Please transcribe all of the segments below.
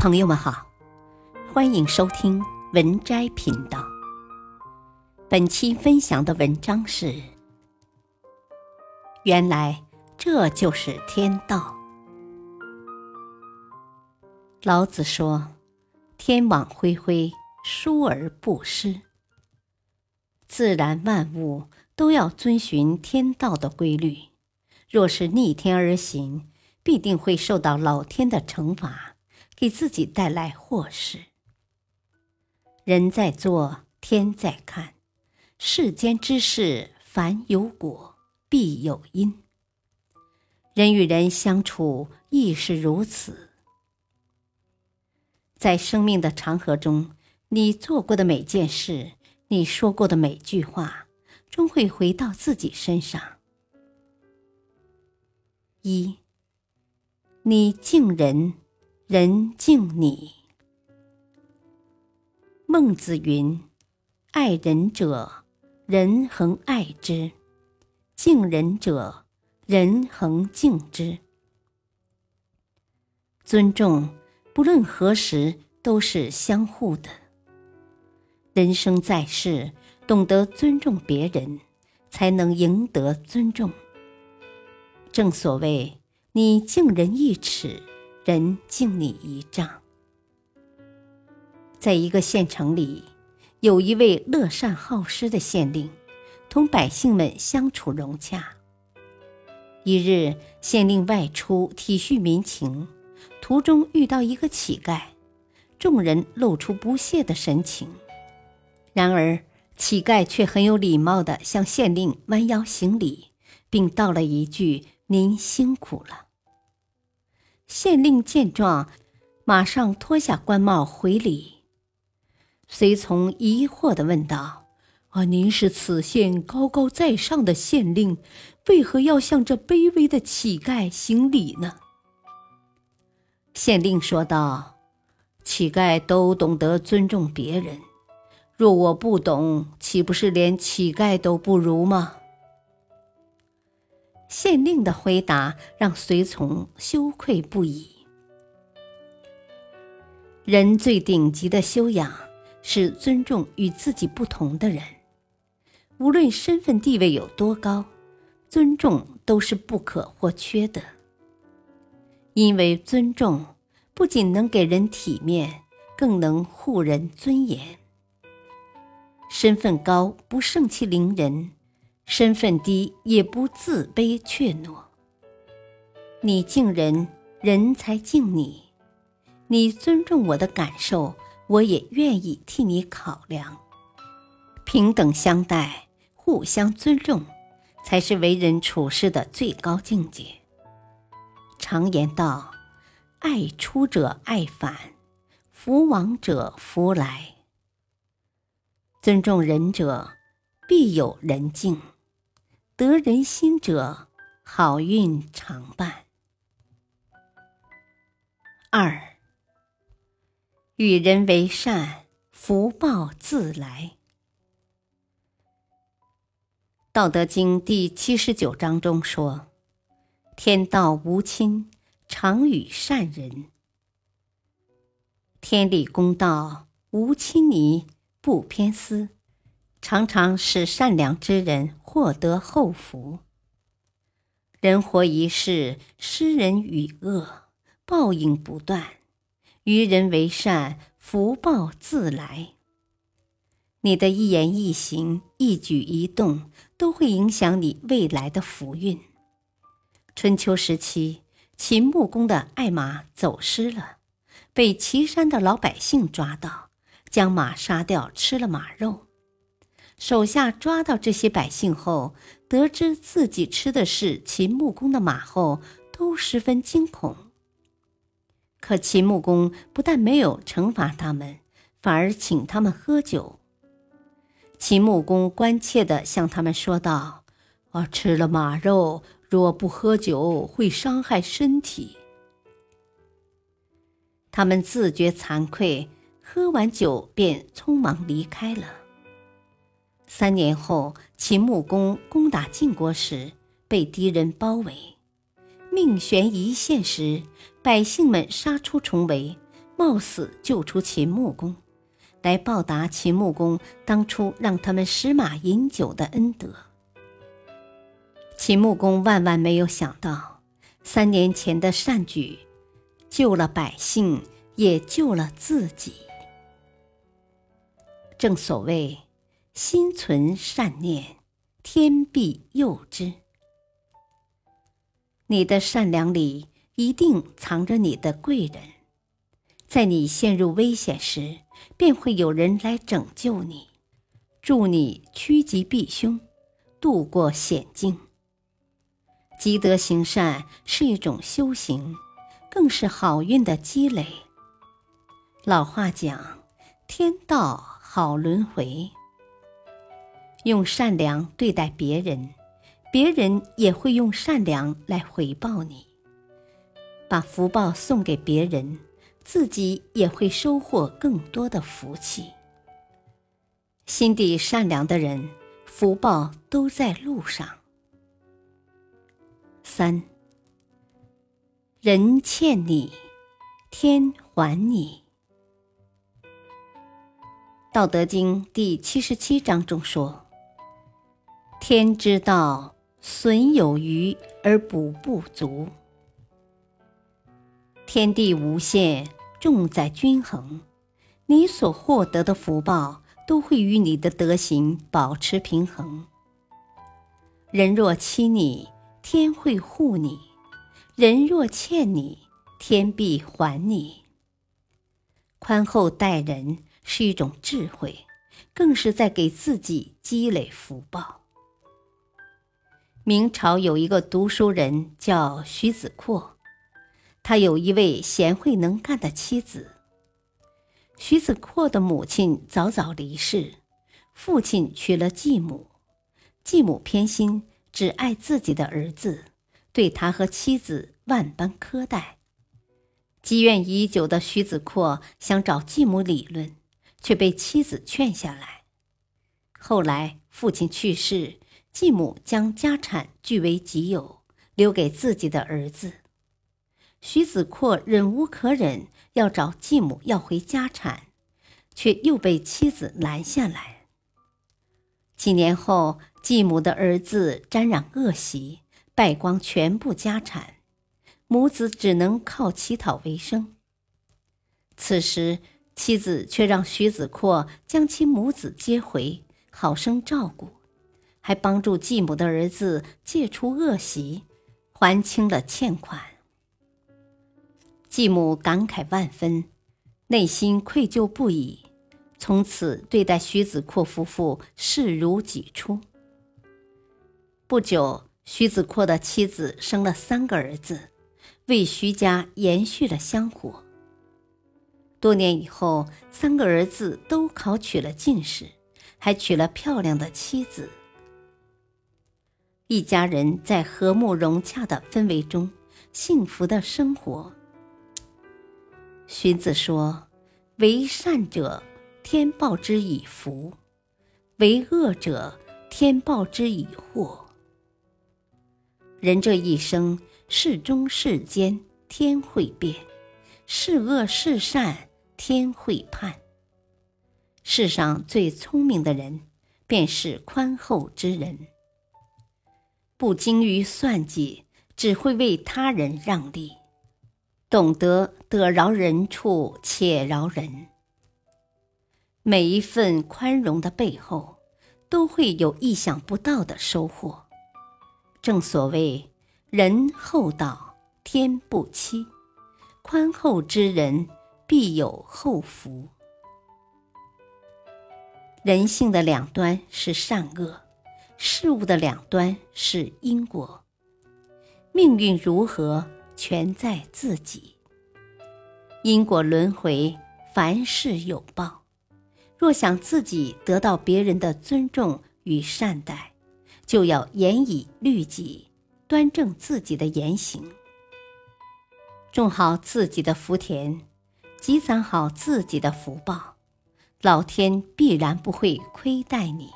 朋友们好，欢迎收听文摘频道。本期分享的文章是：原来这就是天道。老子说：“天网恢恢，疏而不失。”自然万物都要遵循天道的规律，若是逆天而行，必定会受到老天的惩罚。给自己带来祸事。人在做，天在看。世间之事，凡有果，必有因。人与人相处亦是如此。在生命的长河中，你做过的每件事，你说过的每句话，终会回到自己身上。一，你敬人。人敬你。孟子云：“爱人者，人恒爱之；敬人者，人恒敬之。”尊重，不论何时都是相互的。人生在世，懂得尊重别人，才能赢得尊重。正所谓：“你敬人一尺。”人敬你一丈。在一个县城里，有一位乐善好施的县令，同百姓们相处融洽。一日，县令外出体恤民情，途中遇到一个乞丐，众人露出不屑的神情。然而，乞丐却很有礼貌地向县令弯腰行礼，并道了一句：“您辛苦了。”县令见状，马上脱下官帽回礼。随从疑惑地问道：“啊，您是此县高高在上的县令，为何要向这卑微的乞丐行礼呢？”县令说道：“乞丐都懂得尊重别人，若我不懂，岂不是连乞丐都不如吗？”县令的回答让随从羞愧不已。人最顶级的修养是尊重与自己不同的人，无论身份地位有多高，尊重都是不可或缺的。因为尊重不仅能给人体面，更能护人尊严。身份高不盛气凌人。身份低也不自卑怯懦。你敬人，人才敬你；你尊重我的感受，我也愿意替你考量。平等相待，互相尊重，才是为人处事的最高境界。常言道：“爱出者爱返，福往者福来。”尊重人者，必有人敬。得人心者，好运常伴。二，与人为善，福报自来。道德经第七十九章中说：“天道无亲，常与善人。天理公道，无亲昵，不偏私。”常常使善良之人获得厚福。人活一世，施人与恶，报应不断；与人为善，福报自来。你的一言一行、一举一动，都会影响你未来的福运。春秋时期，秦穆公的爱马走失了，被岐山的老百姓抓到，将马杀掉，吃了马肉。手下抓到这些百姓后，得知自己吃的是秦穆公的马后，都十分惊恐。可秦穆公不但没有惩罚他们，反而请他们喝酒。秦穆公关切地向他们说道：“我吃了马肉，若不喝酒，会伤害身体。”他们自觉惭愧，喝完酒便匆忙离开了。三年后，秦穆公攻打晋国时，被敌人包围，命悬一线时，百姓们杀出重围，冒死救出秦穆公，来报答秦穆公当初让他们食马饮酒的恩德。秦穆公万万没有想到，三年前的善举，救了百姓，也救了自己。正所谓，心存善念，天必佑之。你的善良里一定藏着你的贵人，在你陷入危险时，便会有人来拯救你，助你趋吉避凶，度过险境。积德行善是一种修行，更是好运的积累。老话讲：“天道好轮回。”用善良对待别人。别人也会用善良来回报你，把福报送给别人，自己也会收获更多的福气。心地善良的人，福报都在路上。三，人欠你，天还你。《道德经》第七十七章中说：“天之道。”损有余而补不足。天地无限，重在均衡。你所获得的福报，都会与你的德行保持平衡。人若欺你，天会护你；人若欠你，天必还你。宽厚待人是一种智慧，更是在给自己积累福报。明朝有一个读书人叫徐子阔，他有一位贤惠能干的妻子。徐子阔的母亲早早离世，父亲娶了继母，继母偏心，只爱自己的儿子，对他和妻子万般苛待。积怨已久的徐子阔想找继母理论，却被妻子劝下来。后来父亲去世。继母将家产据为己有，留给自己的儿子。徐子阔忍无可忍，要找继母要回家产，却又被妻子拦下来。几年后，继母的儿子沾染恶习，败光全部家产，母子只能靠乞讨为生。此时，妻子却让徐子阔将其母子接回，好生照顾。还帮助继母的儿子戒除恶习，还清了欠款。继母感慨万分，内心愧疚不已，从此对待徐子阔夫妇视如己出。不久，徐子阔的妻子生了三个儿子，为徐家延续了香火。多年以后，三个儿子都考取了进士，还娶了漂亮的妻子。一家人在和睦融洽的氛围中幸福的生活。荀子说：“为善者，天报之以福；为恶者，天报之以祸。”人这一生，是忠是奸，天会变；是恶是善，天会判。世上最聪明的人，便是宽厚之人。不精于算计，只会为他人让利；懂得得饶人处且饶人。每一份宽容的背后，都会有意想不到的收获。正所谓“人厚道，天不欺；宽厚之人，必有厚福。”人性的两端是善恶。事物的两端是因果，命运如何全在自己。因果轮回，凡事有报。若想自己得到别人的尊重与善待，就要严以律己，端正自己的言行，种好自己的福田，积攒好自己的福报，老天必然不会亏待你。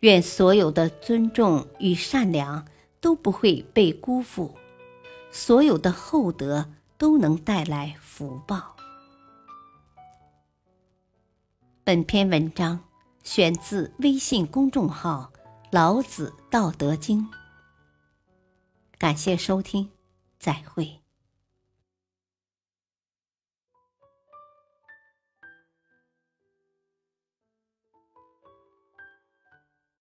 愿所有的尊重与善良都不会被辜负，所有的厚德都能带来福报。本篇文章选自微信公众号《老子道德经》。感谢收听，再会。